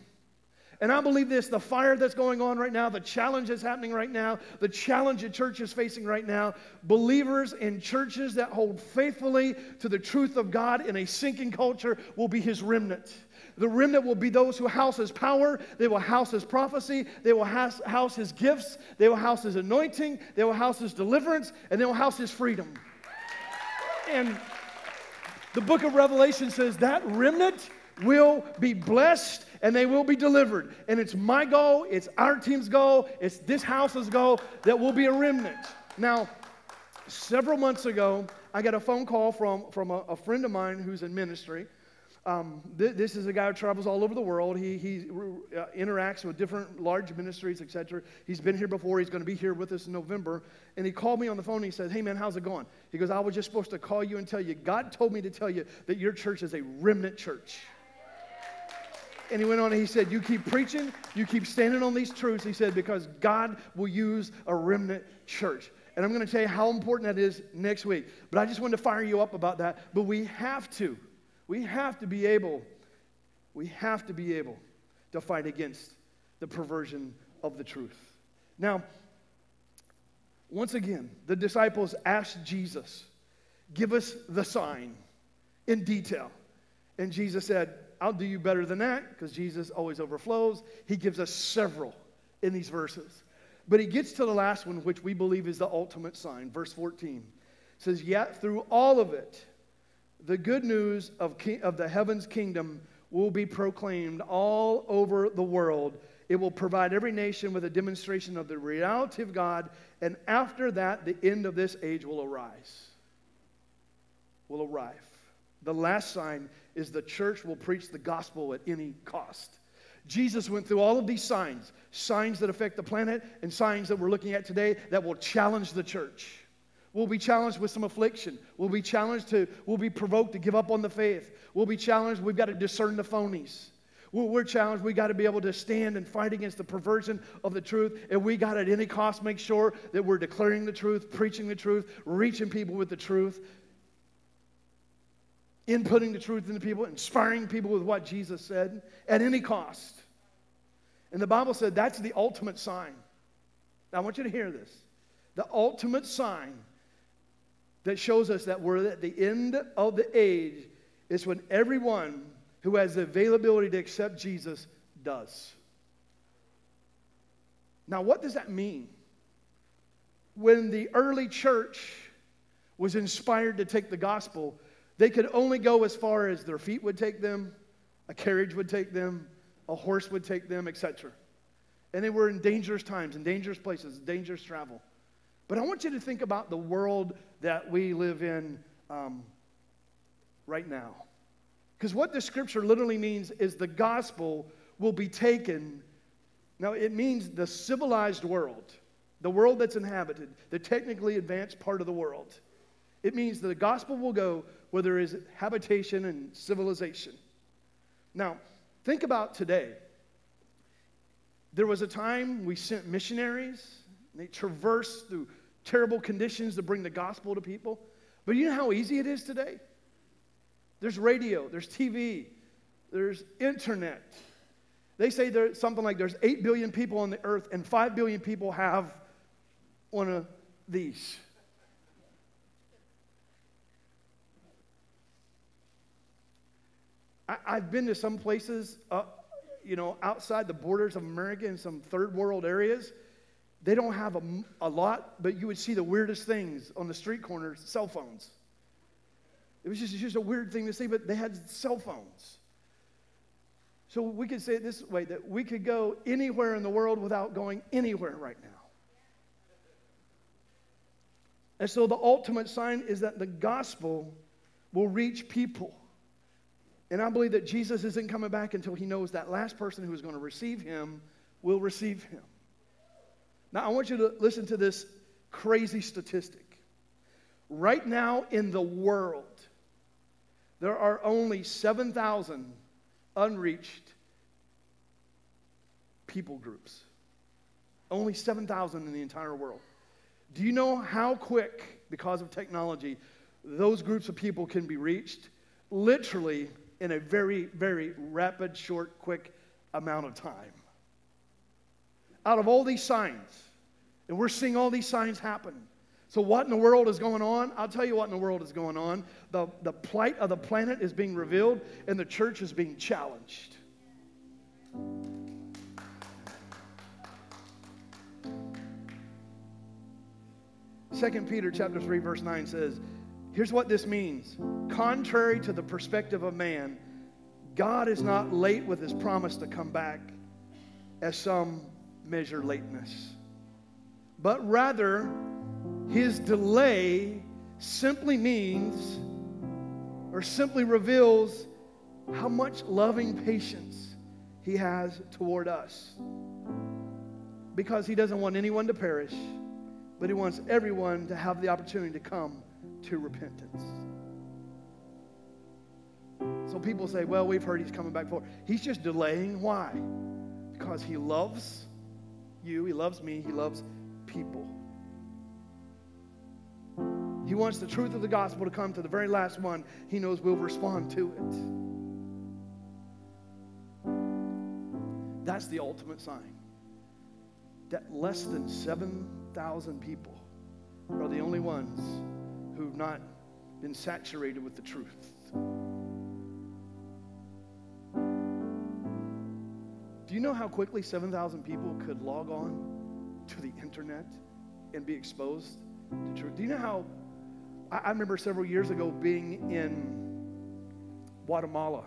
And I believe this the fire that's going on right now, the challenge that's happening right now, the challenge the church is facing right now, believers in churches that hold faithfully to the truth of God in a sinking culture will be his remnant. The remnant will be those who house his power, they will house his prophecy, they will house, house his gifts, they will house his anointing, they will house his deliverance, and they will house his freedom. And the book of Revelation says that remnant will be blessed and they will be delivered. And it's my goal, it's our team's goal, it's this house's goal that will be a remnant. Now, several months ago, I got a phone call from, from a, a friend of mine who's in ministry. Um, th- this is a guy who travels all over the world. He, he uh, interacts with different large ministries, etc. He's been here before. He's going to be here with us in November. And he called me on the phone and he said, Hey, man, how's it going? He goes, I was just supposed to call you and tell you, God told me to tell you that your church is a remnant church. And he went on and he said, You keep preaching, you keep standing on these truths. He said, Because God will use a remnant church. And I'm going to tell you how important that is next week. But I just wanted to fire you up about that. But we have to, we have to be able, we have to be able to fight against the perversion of the truth. Now, once again, the disciples asked Jesus, Give us the sign in detail. And Jesus said, I'll do you better than that because Jesus always overflows. He gives us several in these verses. But he gets to the last one, which we believe is the ultimate sign. Verse 14 says, Yet through all of it, the good news of, king, of the heavens kingdom will be proclaimed all over the world. It will provide every nation with a demonstration of the reality of God, and after that, the end of this age will arise. will arrive. The last sign is the church will preach the gospel at any cost. Jesus went through all of these signs, signs that affect the planet and signs that we're looking at today that will challenge the church. We'll be challenged with some affliction. We'll be challenged to, we'll be provoked to give up on the faith. We'll be challenged, we've got to discern the phonies. We're challenged, We've got to be able to stand and fight against the perversion of the truth. And we got to, at any cost, make sure that we're declaring the truth, preaching the truth, reaching people with the truth, inputting the truth into people, inspiring people with what Jesus said at any cost. And the Bible said that's the ultimate sign. Now, I want you to hear this. The ultimate sign that shows us that we're at the end of the age is when everyone who has the availability to accept Jesus does. Now, what does that mean? When the early church was inspired to take the gospel, they could only go as far as their feet would take them, a carriage would take them, a horse would take them, etc. And they were in dangerous times, in dangerous places, dangerous travel. But I want you to think about the world that we live in um, right now. Because what the scripture literally means is the gospel will be taken. Now, it means the civilized world, the world that's inhabited, the technically advanced part of the world. It means that the gospel will go where there is habitation and civilization. Now, think about today. There was a time we sent missionaries, they traversed through terrible conditions to bring the gospel to people. But you know how easy it is today? There's radio, there's TV, there's internet. They say there's something like there's 8 billion people on the earth, and 5 billion people have one of these. I, have been to some places, uh, you know, outside the borders of America in some third world areas. They don't have a, a lot, but you would see the weirdest things on the street corners cell phones. It was just, just a weird thing to see, but they had cell phones. So we could say it this way that we could go anywhere in the world without going anywhere right now. And so the ultimate sign is that the gospel will reach people. And I believe that Jesus isn't coming back until he knows that last person who is going to receive him will receive him. Now, I want you to listen to this crazy statistic. Right now in the world, there are only 7,000 unreached people groups. Only 7,000 in the entire world. Do you know how quick, because of technology, those groups of people can be reached? Literally in a very, very rapid, short, quick amount of time. Out of all these signs, and we're seeing all these signs happen. So, what in the world is going on? I'll tell you what in the world is going on. The, the plight of the planet is being revealed, and the church is being challenged. Second Peter chapter 3 verse 9 says, Here's what this means. Contrary to the perspective of man, God is not late with his promise to come back, as some measure lateness, but rather his delay simply means or simply reveals how much loving patience he has toward us. Because he doesn't want anyone to perish, but he wants everyone to have the opportunity to come to repentance. So people say, well, we've heard he's coming back for. He's just delaying. Why? Because he loves you, he loves me, he loves people. He wants the truth of the gospel to come to the very last one. He knows we'll respond to it. That's the ultimate sign. That less than 7,000 people are the only ones who've not been saturated with the truth. Do you know how quickly 7,000 people could log on to the internet and be exposed to truth? Do you know how? I, I remember several years ago being in Guatemala,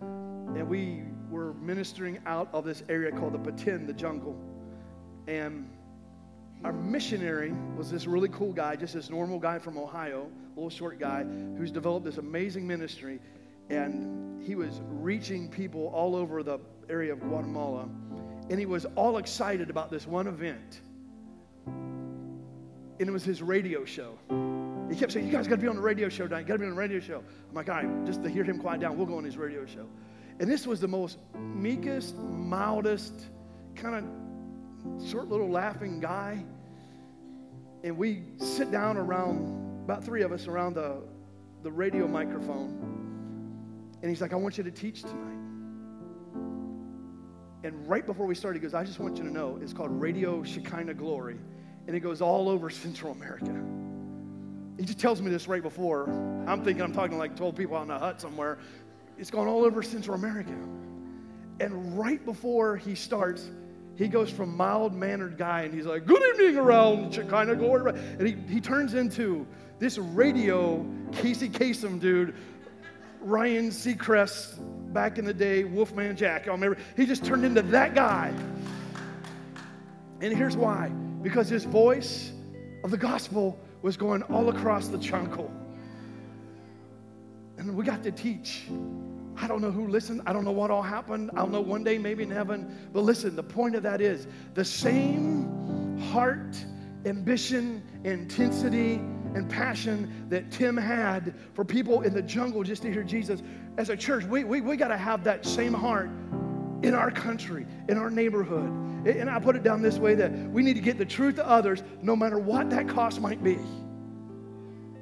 and we were ministering out of this area called the Petén, the jungle. And our missionary was this really cool guy, just this normal guy from Ohio, little short guy, who's developed this amazing ministry. And he was reaching people all over the area of Guatemala. And he was all excited about this one event. And it was his radio show. He kept saying, You guys got to be on the radio show tonight. You got to be on the radio show. I'm like, All right, just to hear him quiet down, we'll go on his radio show. And this was the most meekest, mildest, kind of short little laughing guy. And we sit down around, about three of us around the, the radio microphone. And he's like, I want you to teach tonight. And right before we started, he goes, I just want you to know it's called Radio Shekinah Glory. And it goes all over (laughs) Central America. He just tells me this right before. I'm thinking I'm talking to like 12 people out in a hut somewhere. It's gone all over Central America. And right before he starts, he goes from mild mannered guy and he's like, Good evening around Shekinah Glory. And he, he turns into this radio Casey Kasem dude, Ryan Seacrest back in the day, Wolfman Jack. I remember he just turned into that guy. And here's why because his voice of the gospel was going all across the chunkle. And we got to teach. I don't know who listened. I don't know what all happened. I'll know one day, maybe in heaven. But listen, the point of that is the same heart, ambition, intensity, and passion that Tim had for people in the jungle just to hear Jesus. As a church, we, we, we got to have that same heart in our country, in our neighborhood. And I put it down this way that we need to get the truth to others no matter what that cost might be.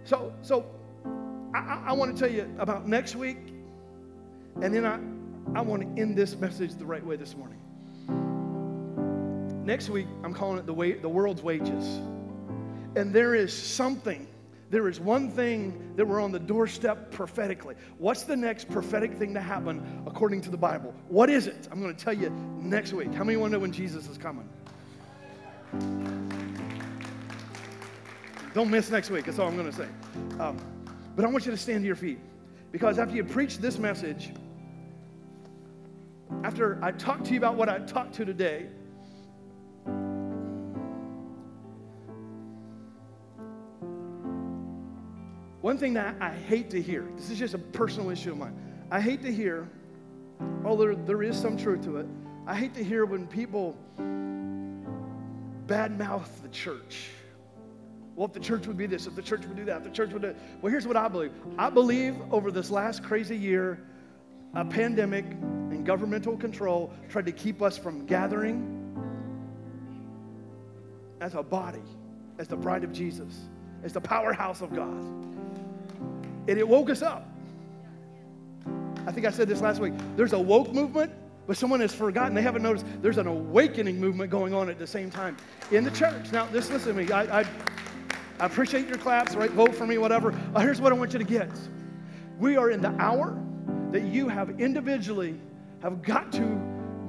So, so I, I want to tell you about next week, and then I, I want to end this message the right way this morning. Next week, I'm calling it the, way, the world's wages. And there is something, there is one thing that we're on the doorstep prophetically. What's the next prophetic thing to happen according to the Bible? What is it? I'm going to tell you next week. How many want to know when Jesus is coming? Don't miss next week. That's all I'm going to say. Um, but I want you to stand to your feet because after you preach this message, after I talk to you about what I talked to today, one thing that I hate to hear, this is just a personal issue of mine. I hate to hear, although there, is some truth to it, I hate to hear when people badmouth the church. Well, if the church would be this, if the church would do that, if the church would do Well, here's what I believe. I believe over this last crazy year, a pandemic and governmental control tried to keep us from gathering as a body, as the bride of Jesus, as the powerhouse of God. And it woke us up. I think I said this last week. There's a woke movement, but someone has forgotten. They haven't noticed there's an awakening movement going on at the same time in the church. Now, this listen to me. I, I, I appreciate your claps, right? Vote for me, whatever. Uh, here's what I want you to get. We are in the hour that you have individually have got to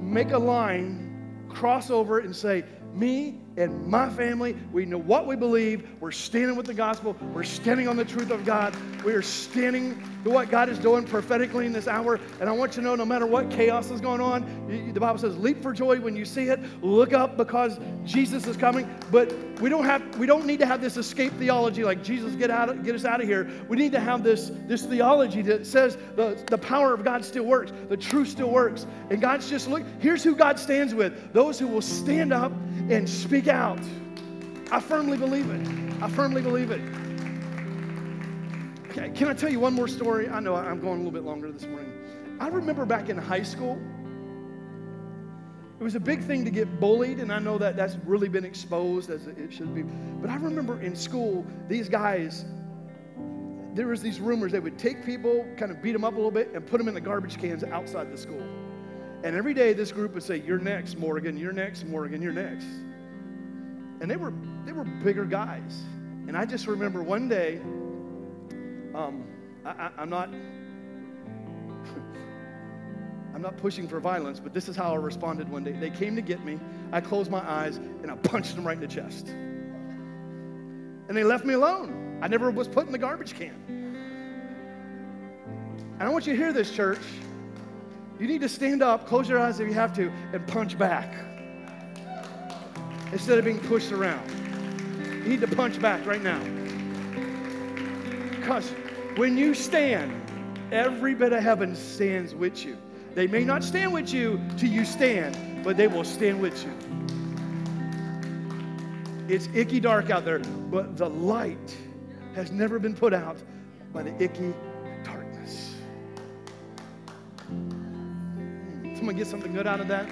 make a line, cross over, it, and say, me and my family, we know what we believe. We're standing with the gospel. We're standing on the truth of God. We are standing to what God is doing prophetically in this hour. And I want you to know no matter what chaos is going on, the Bible says, leap for joy when you see it. Look up because Jesus is coming. But we don't have we don't need to have this escape theology like Jesus get out get us out of here. We need to have this, this theology that says the, the power of God still works, the truth still works. And God's just look, here's who God stands with. Those who will stand up and speak out. I firmly believe it. I firmly believe it. Okay, can I tell you one more story? I know I'm going a little bit longer this morning. I remember back in high school, it was a big thing to get bullied, and I know that that's really been exposed as it should be. But I remember in school, these guys, there was these rumors they would take people, kind of beat them up a little bit, and put them in the garbage cans outside the school. And every day this group would say, You're next, Morgan, you're next, Morgan, you're next. And they were they were bigger guys. And I just remember one day, um, I, am not (laughs) I'm not pushing for violence, but this is how I responded one day. They came to get me. I closed my eyes and I punched them right in the chest. And they left me alone. I never was put in the garbage can. And I want you to hear this, church. You need to stand up, close your eyes if you have to, and punch back. Instead of being pushed around. You need to punch back right now. Because when you stand, every bit of heaven stands with you. They may not stand with you till you stand, but they will stand with you. It's icky dark out there, but the light has never been put out by the icky darkness. Someone get something good out of that?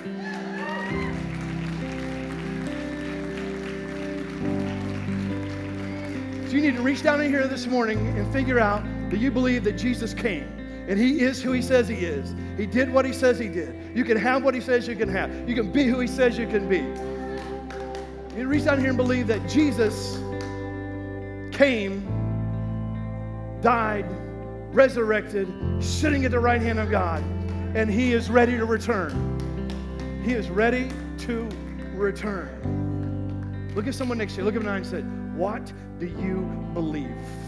You need to reach down in here this morning and figure out that you believe that Jesus came and he is who he says he is. He did what he says he did. You can have what he says you can have. You can be who he says you can be. You reach down here and believe that Jesus came, died, resurrected, sitting at the right hand of God, and he is ready to return. He is ready to return. Look at someone next to you. Look at him and say, What do you believe?